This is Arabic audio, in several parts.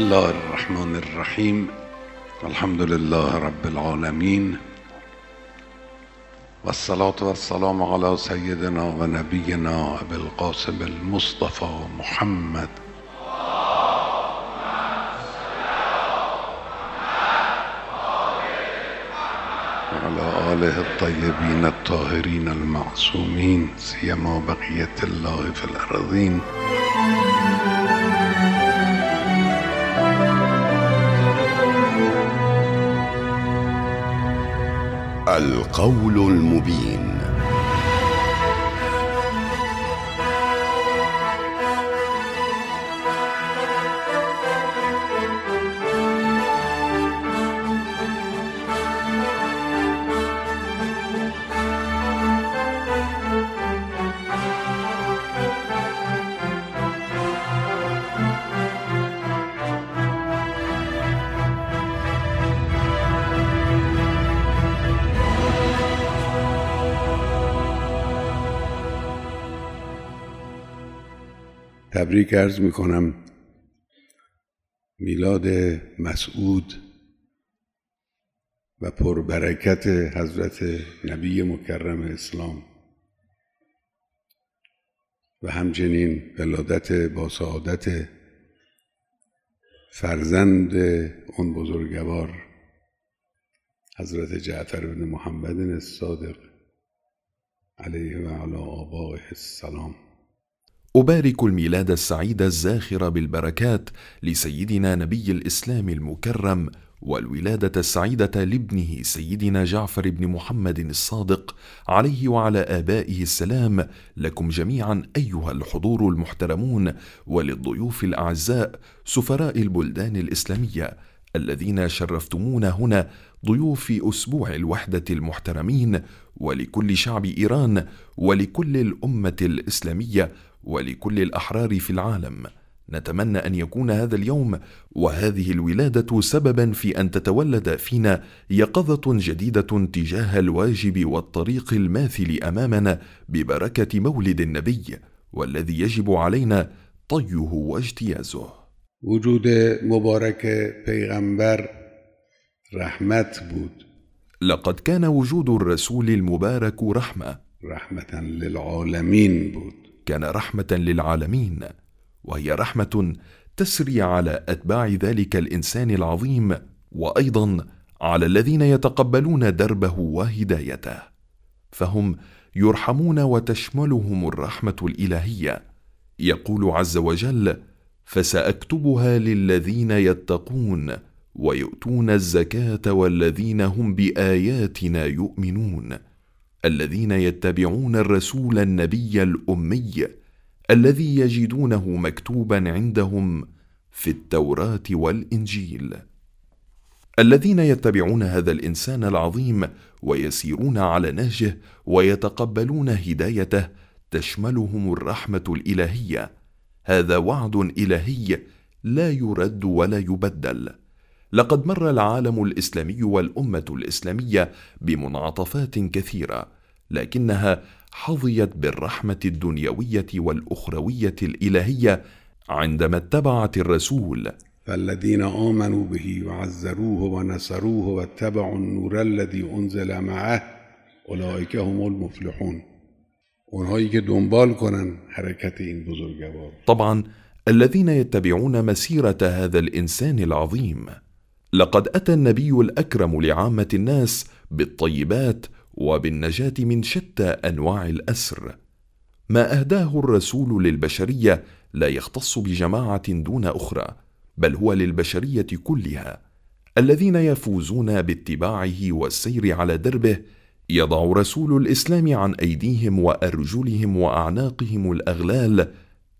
الله الرحمن الرحيم الحمد لله رب العالمين والصلاة والسلام على سيدنا ونبينا أبي القاسم المصطفى محمد وعلى آله الطيبين الطاهرين المعصومين سيما بقية الله في الأرضين القول المبين. تبریک عرض می کنم میلاد مسعود و پربرکت حضرت نبی مکرم اسلام. و همچنین ولادت با سعادت فرزند اون بزرگوار حضرت جعفر بن محمد الصادق علیه و علی آبائه السلام. أبارك الميلاد السعيد الزاخر بالبركات لسيدنا نبي الإسلام المكرم والولادة السعيدة لابنه سيدنا جعفر بن محمد الصادق عليه وعلى آبائه السلام. لكم جميعا أيها الحضور المحترمون وللضيوف الأعزاء سفراء البلدان الإسلامية الذين شرفتمونا هنا ضيوف أسبوع الوحدة المحترمين ولكل شعب إيران ولكل الأمة الإسلامية ولكل الأحرار في العالم. نتمنى أن يكون هذا اليوم وهذه الولادة سببا في أن تتولد فينا يقظة جديدة تجاه الواجب والطريق الماثل أمامنا ببركة مولد النبي والذي يجب علينا طيه واجتيازه. وجود مبارک پیغمبر رحمت بود. لقد كان وجود الرسول المبارك رحمة. رحمة للعالمين بود. كان رحمة للعالمين وهي رحمة تسري على أتباع ذلك الإنسان العظيم وأيضا على الذين يتقبلون دربه وهدايته. فهم يرحمون وتشملهم الرحمة الإلهية. يقول عز وجل فسأكتبها للذين يتقون ويؤتون الزكاة والذين هم بآياتنا يؤمنون الذين يتبعون الرسول النبي الأمي الذي يجدونه مكتوبا عندهم في التوراة والإنجيل. الذين يتبعون هذا الإنسان العظيم ويسيرون على نهجه ويتقبلون هدايته تشملهم الرحمة الإلهية. هذا وعد إلهي لا يرد ولا يبدل. لقد مر العالم الإسلامي والأمة الإسلامية بمنعطفات كثيرة لكنها حظيت بالرحمة الدنيوية والأخروية الإلهية عندما اتبعت الرسول. فالذين آمنوا به وعزروه ونصروه واتبعوا النور الذي أنزل معه أولئك هم المفلحون. اونهایی که دنبال کنن حرکت این بزرگوار. طبعا الذين يتبعون مسيرة هذا الإنسان العظيم. لقد أتى النبي الأكرم لعامة الناس بالطيبات وبالنجاة من شتى أنواع الأسر. ما أهداه الرسول للبشرية لا يختص بجماعة دون أخرى بل هو للبشرية كلها. الذين يفوزون باتباعه والسير على دربه يضع رسول الإسلام عن أيديهم وأرجلهم وأعناقهم الأغلال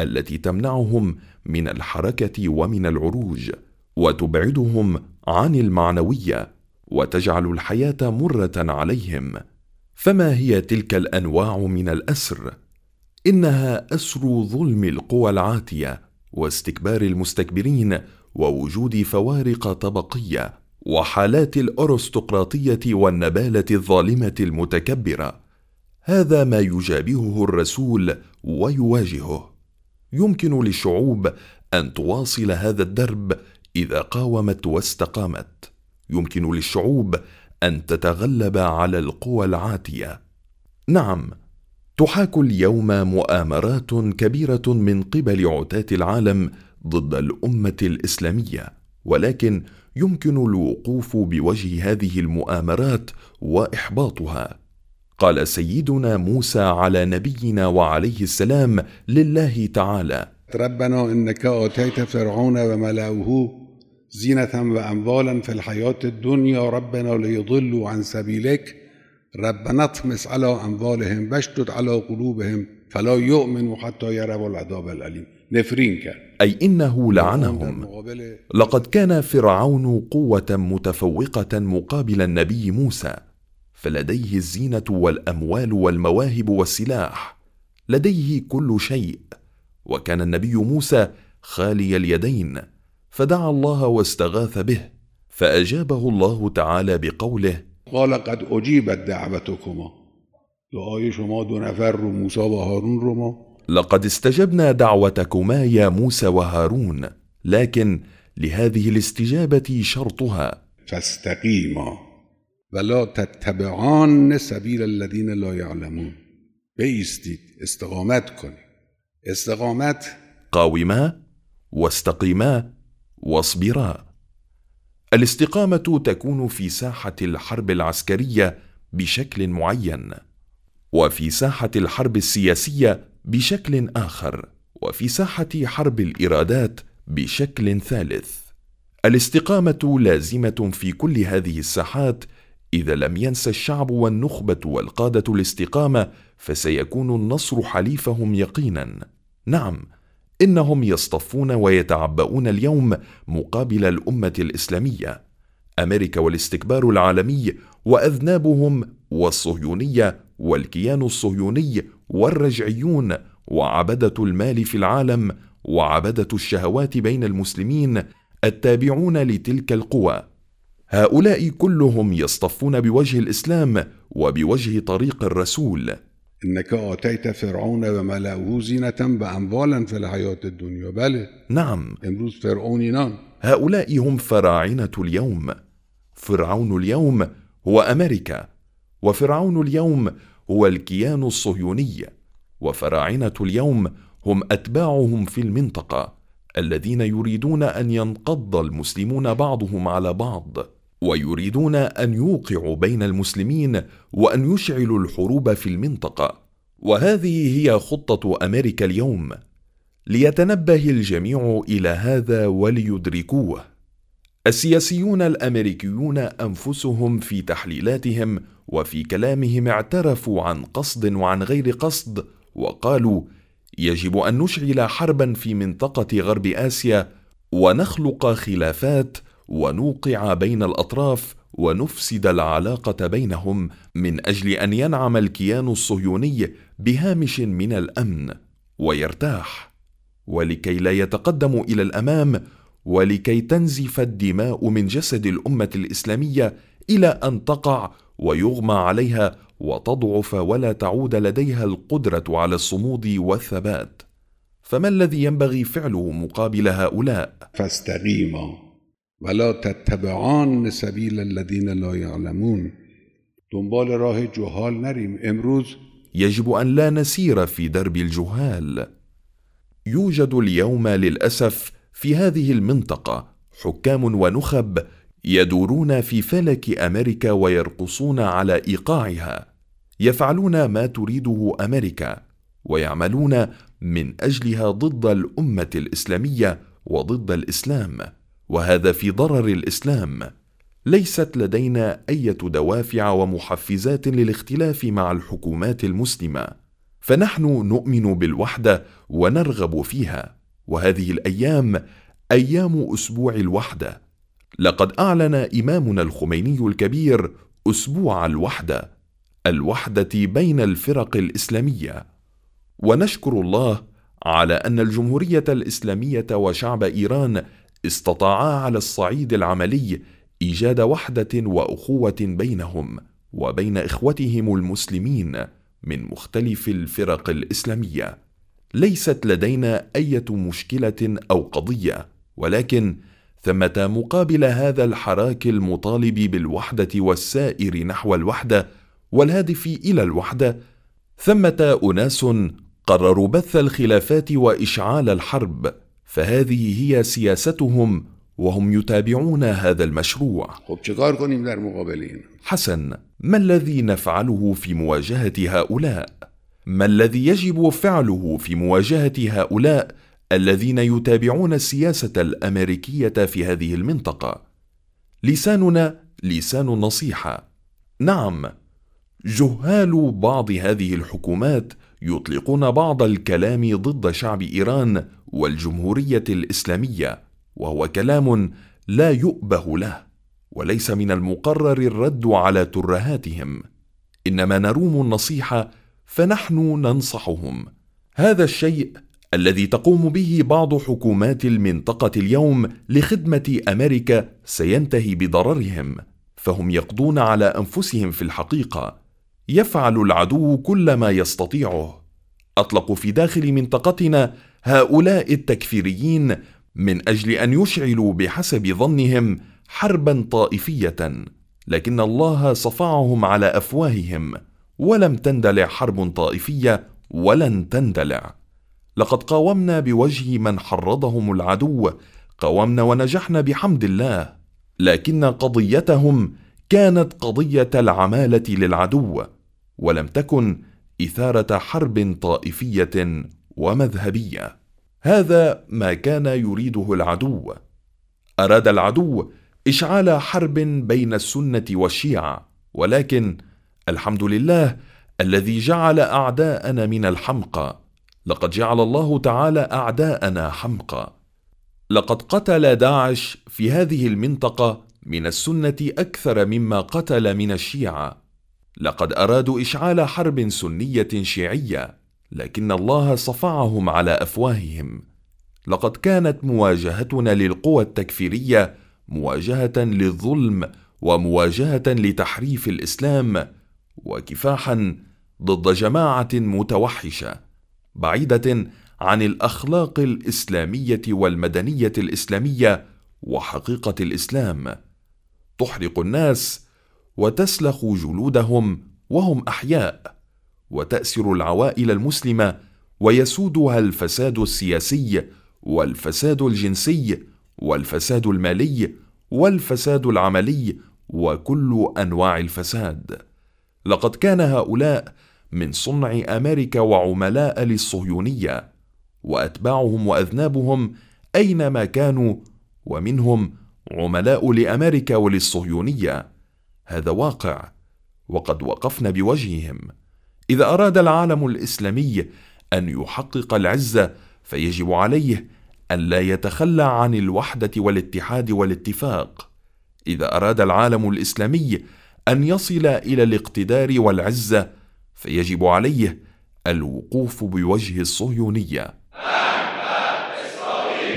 التي تمنعهم من الحركة ومن العروج وتبعدهم عن المعنوية وتجعل الحياة مرة عليهم. فما هي تلك الأنواع من الأسر؟ إنها أسر ظلم القوى العاتية واستكبار المستكبرين ووجود فوارق طبقية وحالات الأرستقراطية والنبالة الظالمة المتكبرة. هذا ما يجابهه الرسول ويواجهه. يمكن للشعوب أن تواصل هذا الدرب إذا قاومت واستقامت. يمكن للشعوب أن تتغلب على القوى العاتية. نعم تحاك اليوم مؤامرات كبيرة من قبل عتاة العالم ضد الأمة الإسلامية ولكن يمكن الوقوف بوجه هذه المؤامرات وإحباطها. قال سيدنا موسى على نبينا وعليه السلام لله تعالى ربنا إنك اتيت فرعون وملأه زينة وأموالا في الحياة الدنيا ربنا ليضلوا عن سبيلك. ربنا اطمس على أموالهم واشدد على قلوبهم فلا يؤمنوا حتى يروا العذاب الأليم. نفرين كان أي إنه لعنهم. لقد كان فرعون قوة متفوقة مقابل النبي موسى فلديه الزينة والأموال والمواهب والسلاح. لديه كل شيء. وكان النبي موسى خالي اليدين. فدعا الله واستغاث به فأجابه الله تعالى بقوله قال قد أجيبت دعوتكما دعای شما دو نفر رو موسی و هارون رو ما لقد استجبنا دعوتكما يا موسى وهارون لكن لهذه الاستجابة شرطها. فاستقيما ولا تتبعان سبيل الذين لا يعلمون بایستید استقامت کنید استقامت قاوما واستقيما واصبرا الاستقامة تكون في ساحة الحرب العسكرية بشكل معين وفي ساحة الحرب السياسية بشكل آخر وفي ساحة حرب الارادات بشكل ثالث. الاستقامة لازمة في كل هذه الساحات إذا لم ينس الشعب والنخبة والقادة الاستقامة فسيكون النصر حليفهم يقينا. نعم إنهم يصطفون ويتعبؤون اليوم مقابل الأمة الإسلامية. أمريكا والاستكبار العالمي وأذنابهم والصهيونية والكيان الصهيوني والرجعيون وعبدة المال في العالم وعبدة الشهوات بين المسلمين التابعون لتلك القوى. هؤلاء كلهم يصطفون بوجه الإسلام وبوجه طريق الرسول. إنك آتيت فرعون وملأه زينة واموالا في الحياة الدنيا. بله نعم. إمروز فرعونینان هؤلاء هم فراعنة اليوم. فرعون اليوم هو أمريكا وفرعون اليوم هو الكيان الصهيوني وفراعنة اليوم هم أتباعهم في المنطقة الذين يريدون أن ينقض المسلمون بعضهم على بعض. ويريدون أن يوقعوا بين المسلمين وأن يشعلوا الحروب في المنطقة. وهذه هي خطة أمريكا اليوم. ليتنبه الجميع إلى هذا وليدركوه. السياسيون الأمريكيون أنفسهم في تحليلاتهم وفي كلامهم اعترفوا عن قصد وعن غير قصد وقالوا يجب أن نشعل حربا في منطقة غرب آسيا ونخلق خلافات ونوقع بين الأطراف ونفسد العلاقة بينهم من أجل أن ينعم الكيان الصهيوني بهامش من الأمن ويرتاح. ولكي لا يتقدم إلى الأمام ولكي تنزف الدماء من جسد الأمة الإسلامية إلى أن تقع ويغمى عليها وتضعف ولا تعود لديها القدرة على الصمود والثبات. فما الذي ينبغي فعله مقابل هؤلاء؟ فاستقیما ولا تتبعان سبیل الذین لا یعلمون. دنبال راه جهال نریم. امروز يجب ان لا نسير في درب الجهال. يوجد اليوم للاسف في هذه المنطقة حكام ونخب يدورون في فلك أمريكا ويرقصون على ايقاعها يفعلون ما تريده أمريكا ويعملون من اجلها ضد الامة الاسلاميه وضد الاسلام. وهذا في ضرر الإسلام. ليست لدينا أي دوافع ومحفزات للاختلاف مع الحكومات المسلمة. فنحن نؤمن بالوحدة ونرغب فيها. وهذه الأيام أيام أسبوع الوحدة. لقد أعلن إمامنا الخميني الكبير أسبوع الوحدة الوحدة بين الفرق الإسلامية. ونشكر الله على أن الجمهورية الإسلامية وشعب إيران استطاعا على الصعيد العملي إيجاد وحدة وأخوة بينهم وبين إخوتهم المسلمين من مختلف الفرق الإسلامية. ليست لدينا اي مشكلة أو قضية ولكن ثمة مقابل هذا الحراك المطالب بالوحدة والسائر نحو الوحدة والهادف إلى الوحدة ثمة أناس قرروا بث الخلافات وإشعال الحرب. فهذه هي سياستهم وهم يتابعون هذا المشروع. خب چه کنیم در مقابل این حسن ما الذي نفعله في مواجهة هؤلاء؟ ما الذي يجب فعله في مواجهة هؤلاء الذين يتابعون السياسة الأمريكية في هذه المنطقة؟ لساننا لسان النصيحة. نعم جهال بعض هذه الحكومات يطلقون بعض الكلام ضد شعب إيران والجمهورية الإسلامية وهو كلام لا يؤبه له وليس من المقرر الرد على ترهاتهم. إنما نروم النصيحة فنحن ننصحهم. هذا الشيء الذي تقوم به بعض حكومات المنطقة اليوم لخدمة أمريكا سينتهي بضررهم فهم يقضون على أنفسهم في الحقيقة. يفعل العدو كل ما يستطيعه. اطلقوا في داخل منطقتنا هؤلاء التكفيريين من أجل أن يشعلوا بحسب ظنهم حربا طائفية لكن الله صفعهم على أفواههم ولم تندلع حرب طائفية ولن تندلع. لقد قاومنا بوجه من حرضهم العدو قاومنا ونجحنا بحمد الله لكن قضيتهم كانت قضية العمالة للعدو ولم تكن إثارة حرب طائفية ومذهبية. هذا ما كان يريده العدو. أراد العدو إشعال حرب بين السنة والشيعة ولكن الحمد لله الذي جعل أعداءنا من الحمقى لقد جعل الله تعالى أعداءنا حمقى لقد قتل داعش في هذه المنطقة من السنة أكثر مما قتل من الشيعة. لقد أرادوا إشعال حرب سنية شيعية. لكن الله صفعهم على أفواههم. لقد كانت مواجهتنا للقوى التكفيرية مواجهة للظلم ومواجهة لتحريف الإسلام وكفاحا ضد جماعة متوحشة بعيدة عن الأخلاق الإسلامية والمدنية الإسلامية وحقيقة الإسلام. تحرق الناس وتسلخ جلودهم وهم أحياء. وتأسر العوائل المسلمة ويسودها الفساد السياسي والفساد الجنسي والفساد المالي والفساد العملي وكل أنواع الفساد. لقد كان هؤلاء من صنع أمريكا وعملاء للصهيونية وأتباعهم وأذنابهم أينما كانوا ومنهم عملاء لأمريكا وللصهيونية. هذا واقع وقد وقفنا بوجههم. إذا أراد العالم الإسلامي أن يحقق العزه فيجب عليه أن لا يتخلى عن الوحدة والاتحاد والاتفاق. إذا أراد العالم الإسلامي أن يصل إلى الاقتدار والعزه فيجب عليه الوقوف بوجه الصهيونية.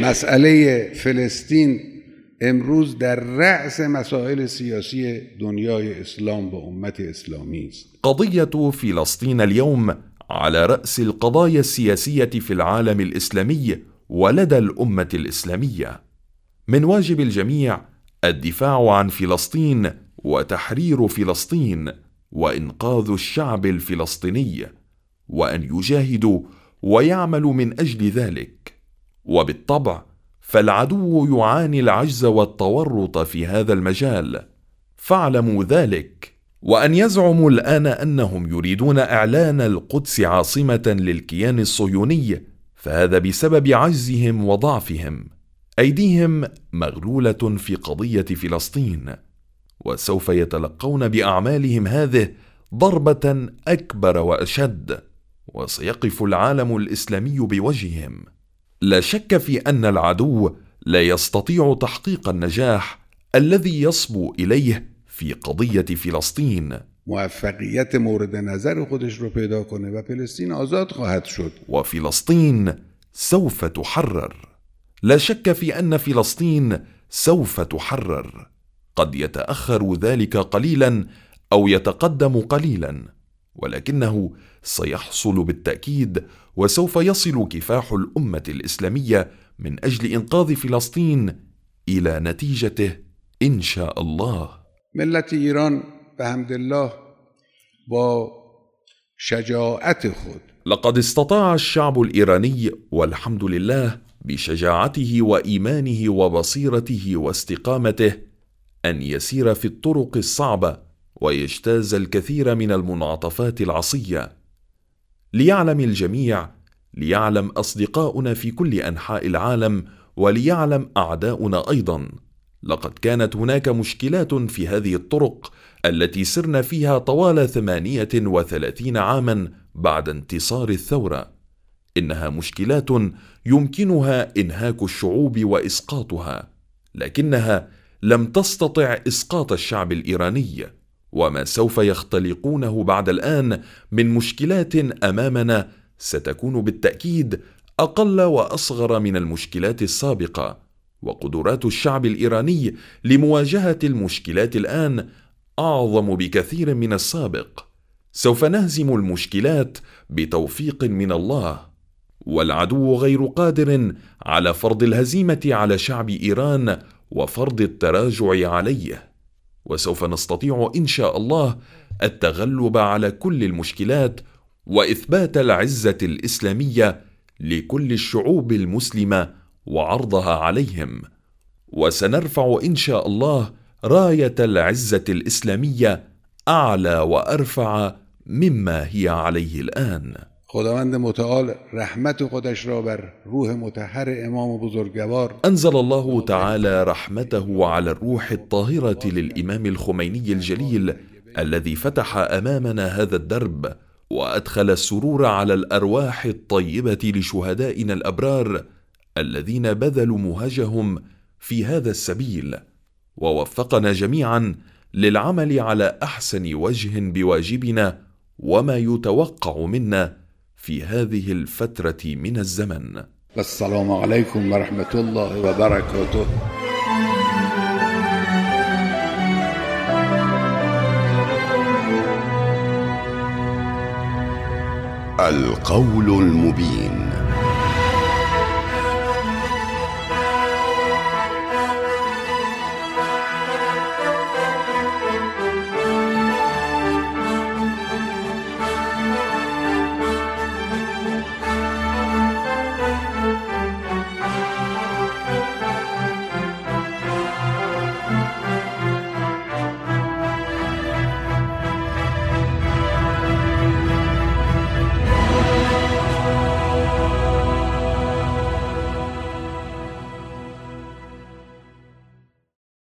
مسئله فلسطین امروز در رأس مسائل سیاسی دنیای اسلام و امت اسلامی است. قضية فلسطين اليوم على رأس القضايا السياسية في العالم الإسلامي ولدى الأمة الإسلامية. من واجب الجميع الدفاع عن فلسطين وتحرير فلسطين وإنقاذ الشعب الفلسطيني وأن يجاهدوا ويعملوا من أجل ذلك. وبالطبع فالعدو يعاني العجز والتورط في هذا المجال. فاعلموا ذلك. وأن يزعموا الآن أنهم يريدون إعلان القدس عاصمة للكيان الصهيوني فهذا بسبب عجزهم وضعفهم. أيديهم مغلولة في قضية فلسطين. وسوف يتلقون بأعمالهم هذه ضربة أكبر وأشد. وسيقف العالم الإسلامي بوجههم. لا شك في أن العدو لا يستطيع تحقيق النجاح الذي يصبو إليه في قضية فلسطين. موفقیت مورد نظر خودش رو پیدا کنه و فلسطین آزاد خواهد شد. وفلسطين سوف تحرر. لا شك في أن فلسطين سوف تحرر. قد يتأخر ذلك قليلا أو يتقدم قليلا. ولكنه سيحصل بالتأكيد وسوف يصل كفاح الأمة الإسلامية من أجل إنقاذ فلسطين إلى نتيجته إن شاء الله. ملت ایران به حمدالله با شجاعت خود. لقد استطاع الشعب الإيراني والحمد لله بشجاعته وإيمانه وبصيرته واستقامته أن يسير في الطرق الصعبة ويجتاز الكثير من المنعطفات العصية. ليعلم الجميع ليعلم أصدقاؤنا في كل أنحاء العالم وليعلم أعداؤنا أيضا. لقد كانت هناك مشكلات في هذه الطرق التي سرنا فيها طوال ثمانية وثلاثين عاما بعد انتصار الثورة. إنها مشكلات يمكنها إنهاك الشعوب وإسقاطها لكنها لم تستطع إسقاط الشعب الإيراني. وما سوف يختلقونه بعد الآن من مشكلات أمامنا ستكون بالتأكيد أقل وأصغر من المشكلات السابقة. وقدرات الشعب الإيراني لمواجهة المشكلات الآن أعظم بكثير من السابق. سوف نهزم المشكلات بتوفيق من الله. والعدو غير قادر على فرض الهزيمة على شعب إيران وفرض التراجع عليه. وسوف نستطيع إن شاء الله التغلب على كل المشكلات وإثبات العزة الإسلامية لكل الشعوب المسلمة وعرضها عليهم. وسنرفع إن شاء الله راية العزة الإسلامية أعلى وأرفع مما هي عليه الآن. خداوند متعال رحمت خودش را بر روح متحر امام بزرگوار. انزل الله تعالى رحمته على الروح الطاهرة للإمام الخميني الجليل الذي فتح أمامنا هذا الدرب وأدخل السرور على الأرواح الطيبة لشهدائنا الأبرار الذين بذلوا مهجهم في هذا السبيل. ووفقنا جميعا للعمل على أحسن وجه بواجبنا وما يتوقع منا في هذه الفترة من الزمن. السلام عليكم ورحمة الله وبركاته. القول المبين.